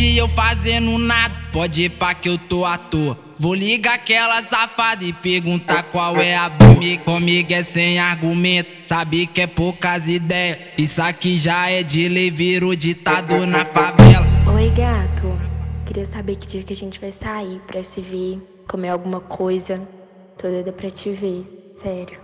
vídeo eu fazendo nada. Pode ir pra que eu tô à toa. Vou ligar aquela safada e perguntar qual é a comigo. Comigo é sem argumento, sabe que é poucas ideias. Isso aqui já é de levar o ditado na favela. Oi, gato. Queria saber que dia que a gente vai sair pra se ver, comer alguma coisa. Tô doida pra te ver, sério.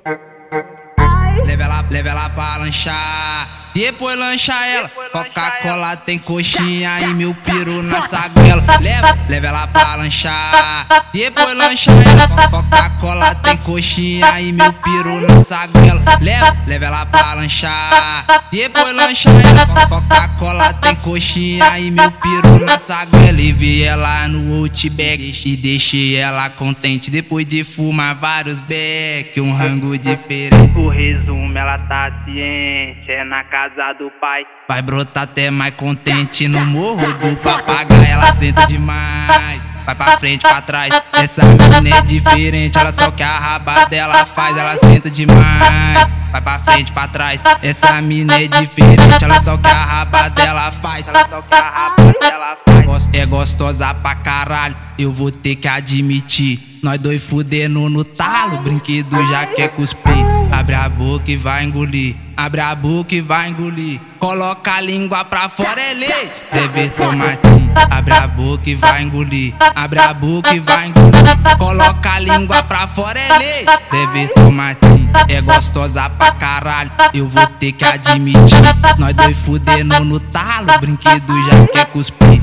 Leva ela, leva ela pra lanchar. Depois lancha ela. Coca-Cola tem coxinha e mil peru na saguela. Leva, leva ela pra lanchar. Depois lancha ela. Coca-Cola tem coxinha e mil peru na saguela. Leva, leva ela pra lanchar. Depois lancha ela. Coca-Cola tem coxinha e mil peru na saguela. E vi ela no outback e deixei ela contente. Depois de fumar vários beck, um rango diferente. O resumo, ela tá ciente, é na casa casa do pai. Vai brotar até mais contente no morro do papagaio. Ela senta demais. Vai pra frente, pra trás. Essa menina é diferente. Olha só que a raba dela faz. Ela senta demais. Vai pra frente, pra trás. Essa mina é diferente. Olha só que a raba dela faz. Olha só que a raba dela faz. É gostosa pra caralho. Eu vou ter que admitir. Nós dois fudendo no talo. Brinquedo já quer cuspir. Abre a boca e vai engolir. Abre a boca e vai engolir. Coloca a língua pra fora, é leite. Zé tomatinho. Abre a boca e vai engolir. Abre a boca e vai engolir. Coloca a língua pra fora, é leite. Zé tomatinho. É gostosa pra caralho. Eu vou ter que admitir. Nós dois fudendo no talo. Brinquedo já quer cuspir.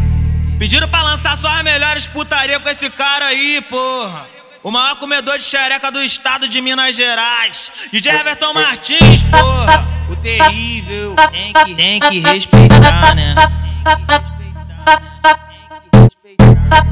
Pediram pra lançar só as melhores putaria com esse cara aí, porra. O maior comedor de xereca do estado de Minas Gerais. DJ Everton Martins, porra. O terrível. Tem que, tem que respeitar, né? Tem que respeitar? Tem que respeitar.